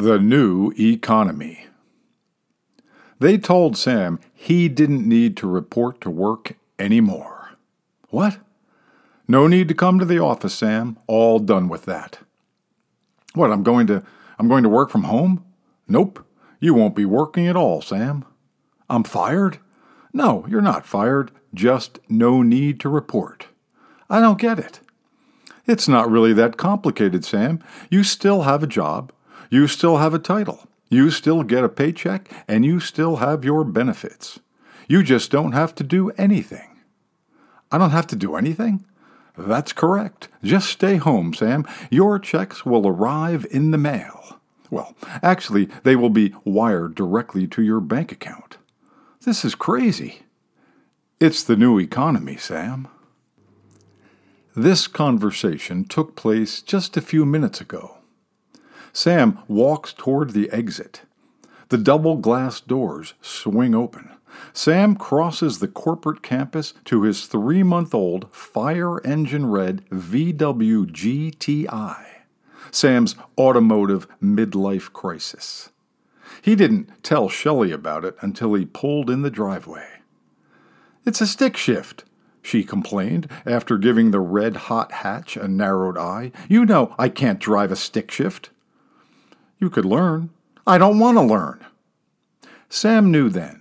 The new economy. They told Sam he didn't need to report to work anymore. What? No need to come to the office, Sam. All done with that. What, I'm going to I'm going to work from home? Nope. You won't be working at all, Sam. I'm fired? No, you're not fired. Just no need to report. I don't get it. It's not really that complicated, Sam. You still have a job. You still have a title. You still get a paycheck, and you still have your benefits. You just don't have to do anything. I don't have to do anything? That's correct. Just stay home, Sam. Your checks will arrive in the mail. Well, actually, they will be wired directly to your bank account. This is crazy. It's the new economy, Sam. This conversation took place just a few minutes ago. Sam walks toward the exit. The double glass doors swing open. Sam crosses the corporate campus to his three month old fire engine red VW GTI, Sam's automotive midlife crisis. He didn't tell Shelley about it until he pulled in the driveway. It's a stick shift, she complained after giving the red hot hatch a narrowed eye. You know I can't drive a stick shift. You could learn. I don't want to learn. Sam knew then,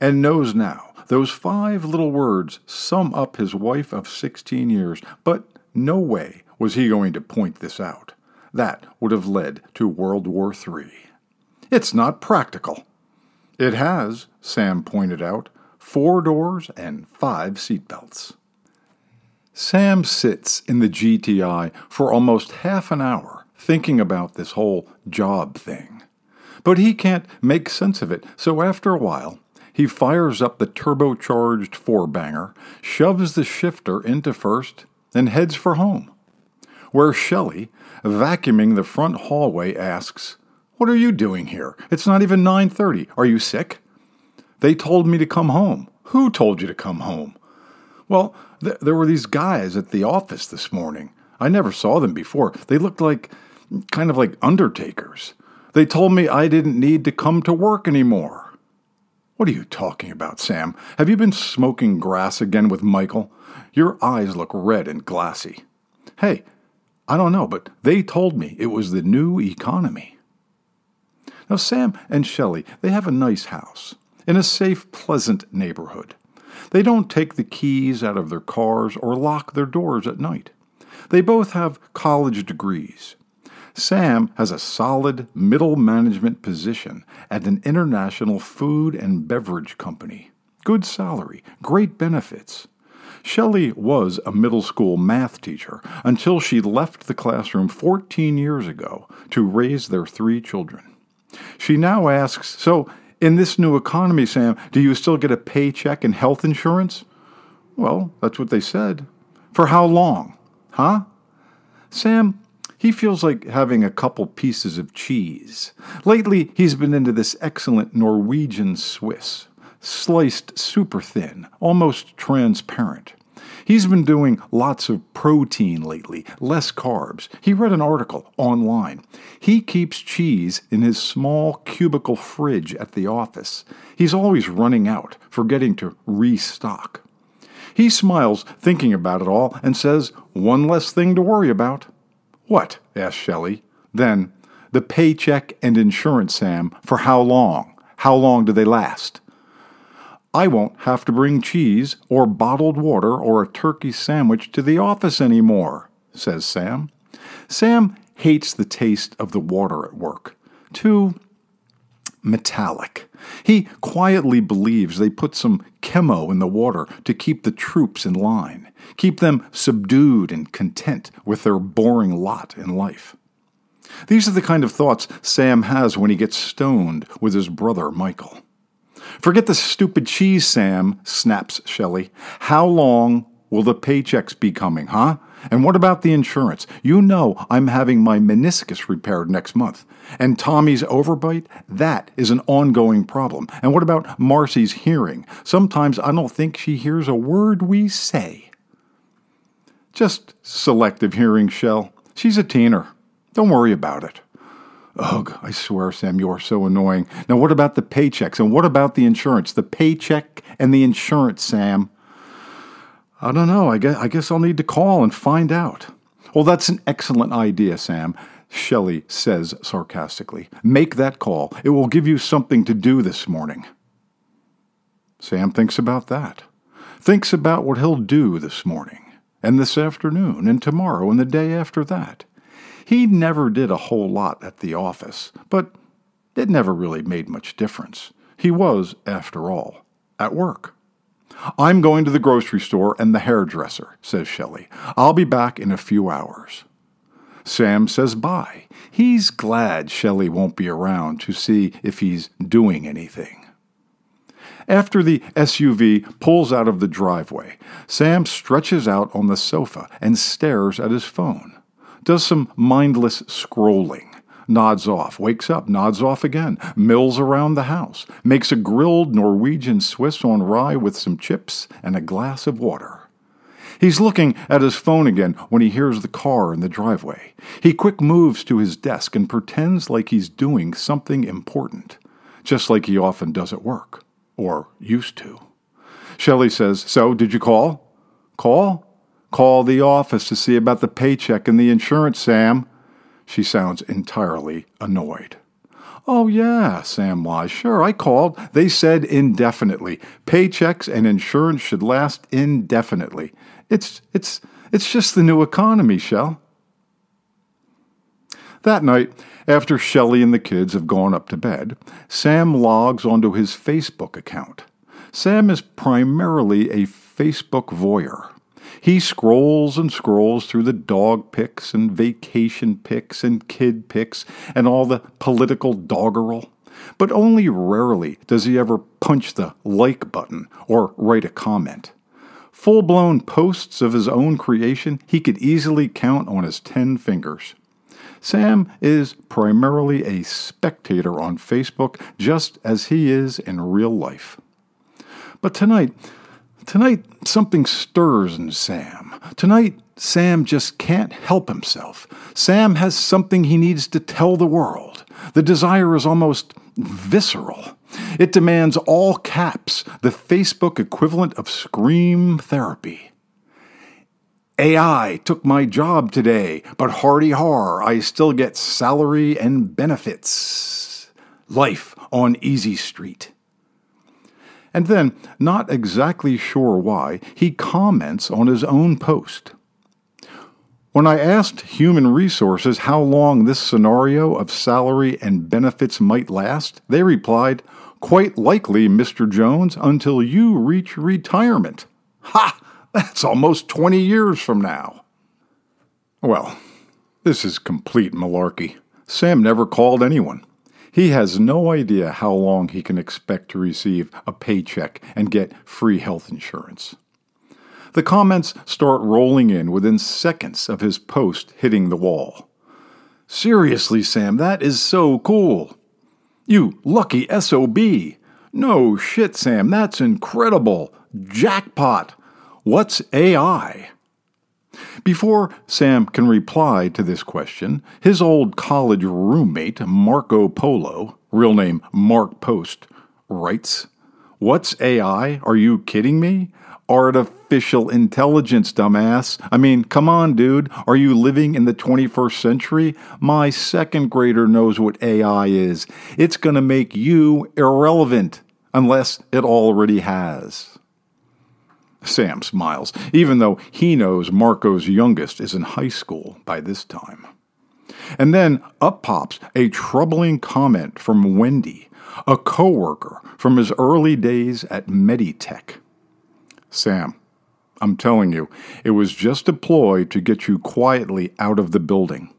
and knows now, those five little words sum up his wife of 16 years, but no way was he going to point this out. That would have led to World War III. It's not practical. It has, Sam pointed out, four doors and five seatbelts. Sam sits in the GTI for almost half an hour thinking about this whole job thing. But he can't make sense of it, so after a while, he fires up the turbocharged four banger, shoves the shifter into first, and heads for home. Where Shelley, vacuuming the front hallway, asks, What are you doing here? It's not even 9:30. Are you sick? They told me to come home. Who told you to come home? Well, th- there were these guys at the office this morning. I never saw them before. They looked like kind of like undertakers. They told me I didn't need to come to work anymore. What are you talking about, Sam? Have you been smoking grass again with Michael? Your eyes look red and glassy. Hey, I don't know, but they told me it was the new economy. Now, Sam and Shelley, they have a nice house in a safe, pleasant neighborhood. They don't take the keys out of their cars or lock their doors at night. They both have college degrees. Sam has a solid middle management position at an international food and beverage company. Good salary, great benefits. Shelley was a middle school math teacher until she left the classroom 14 years ago to raise their three children. She now asks So, in this new economy, Sam, do you still get a paycheck and health insurance? Well, that's what they said. For how long? Huh? Sam, he feels like having a couple pieces of cheese. Lately, he's been into this excellent Norwegian Swiss, sliced super thin, almost transparent. He's been doing lots of protein lately, less carbs. He read an article online. He keeps cheese in his small cubicle fridge at the office. He's always running out, forgetting to restock. He smiles thinking about it all and says, One less thing to worry about. What? asked Shelley. Then, the paycheck and insurance, Sam, for how long? How long do they last? I won't have to bring cheese or bottled water or a turkey sandwich to the office anymore, says Sam. Sam hates the taste of the water at work. Too metallic. He quietly believes they put some chemo in the water to keep the troops in line, keep them subdued and content with their boring lot in life. These are the kind of thoughts Sam has when he gets stoned with his brother Michael. Forget the stupid cheese, Sam, snaps Shelley. How long will the paychecks be coming, huh? And what about the insurance? You know I'm having my meniscus repaired next month. And Tommy's overbite? That is an ongoing problem. And what about Marcy's hearing? Sometimes I don't think she hears a word we say. Just selective hearing, Shel. She's a teener. Don't worry about it. Ugh, I swear, Sam, you are so annoying. Now, what about the paychecks? And what about the insurance? The paycheck and the insurance, Sam. I don't know. I guess, I guess I'll need to call and find out. Well, that's an excellent idea, Sam. Shelley says sarcastically. Make that call. It will give you something to do this morning. Sam thinks about that. Thinks about what he'll do this morning, and this afternoon, and tomorrow, and the day after that. He never did a whole lot at the office, but it never really made much difference. He was, after all, at work. I'm going to the grocery store and the hairdresser, says Shelley. I'll be back in a few hours. Sam says bye. He's glad Shelley won't be around to see if he's doing anything. After the SUV pulls out of the driveway, Sam stretches out on the sofa and stares at his phone, does some mindless scrolling, nods off, wakes up, nods off again, mills around the house, makes a grilled Norwegian Swiss on rye with some chips and a glass of water. He's looking at his phone again when he hears the car in the driveway. He quick moves to his desk and pretends like he's doing something important, just like he often does at work, or used to. Shelley says, So, did you call? Call? Call the office to see about the paycheck and the insurance, Sam. She sounds entirely annoyed. Oh, yeah, Sam lies. Sure, I called. They said indefinitely. Paychecks and insurance should last indefinitely. It's, it's, it's just the new economy, Shel. That night, after Shelley and the kids have gone up to bed, Sam logs onto his Facebook account. Sam is primarily a Facebook voyeur. He scrolls and scrolls through the dog pics and vacation pics and kid pics and all the political doggerel, but only rarely does he ever punch the like button or write a comment. Full blown posts of his own creation he could easily count on his ten fingers. Sam is primarily a spectator on Facebook, just as he is in real life. But tonight, tonight something stirs in Sam. Tonight, Sam just can't help himself. Sam has something he needs to tell the world. The desire is almost visceral. It demands all caps, the Facebook equivalent of scream therapy. AI took my job today, but hardy har, I still get salary and benefits. Life on Easy Street. And then, not exactly sure why, he comments on his own post. When I asked Human Resources how long this scenario of salary and benefits might last, they replied, Quite likely, Mr. Jones, until you reach retirement. Ha! That's almost 20 years from now. Well, this is complete malarkey. Sam never called anyone. He has no idea how long he can expect to receive a paycheck and get free health insurance. The comments start rolling in within seconds of his post hitting the wall. Seriously, Sam, that is so cool. You lucky SOB. No shit, Sam, that's incredible. Jackpot. What's AI? Before Sam can reply to this question, his old college roommate, Marco Polo, real name Mark Post, writes What's AI? Are you kidding me? artificial intelligence, dumbass. I mean, come on, dude. Are you living in the 21st century? My second grader knows what AI is. It's going to make you irrelevant, unless it already has. Sam smiles, even though he knows Marco's youngest is in high school by this time. And then up pops a troubling comment from Wendy, a coworker from his early days at Meditech. Sam, I'm telling you, it was just a ploy to get you quietly out of the building.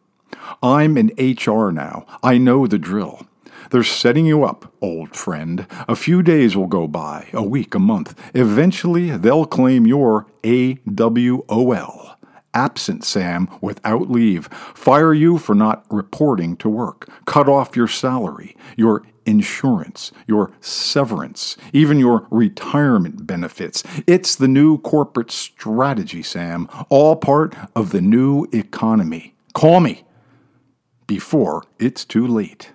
I'm in HR now. I know the drill. They're setting you up, old friend. A few days will go by, a week, a month. Eventually, they'll claim you're AWOL. Absent, Sam, without leave. Fire you for not reporting to work. Cut off your salary, your insurance, your severance, even your retirement benefits. It's the new corporate strategy, Sam, all part of the new economy. Call me before it's too late.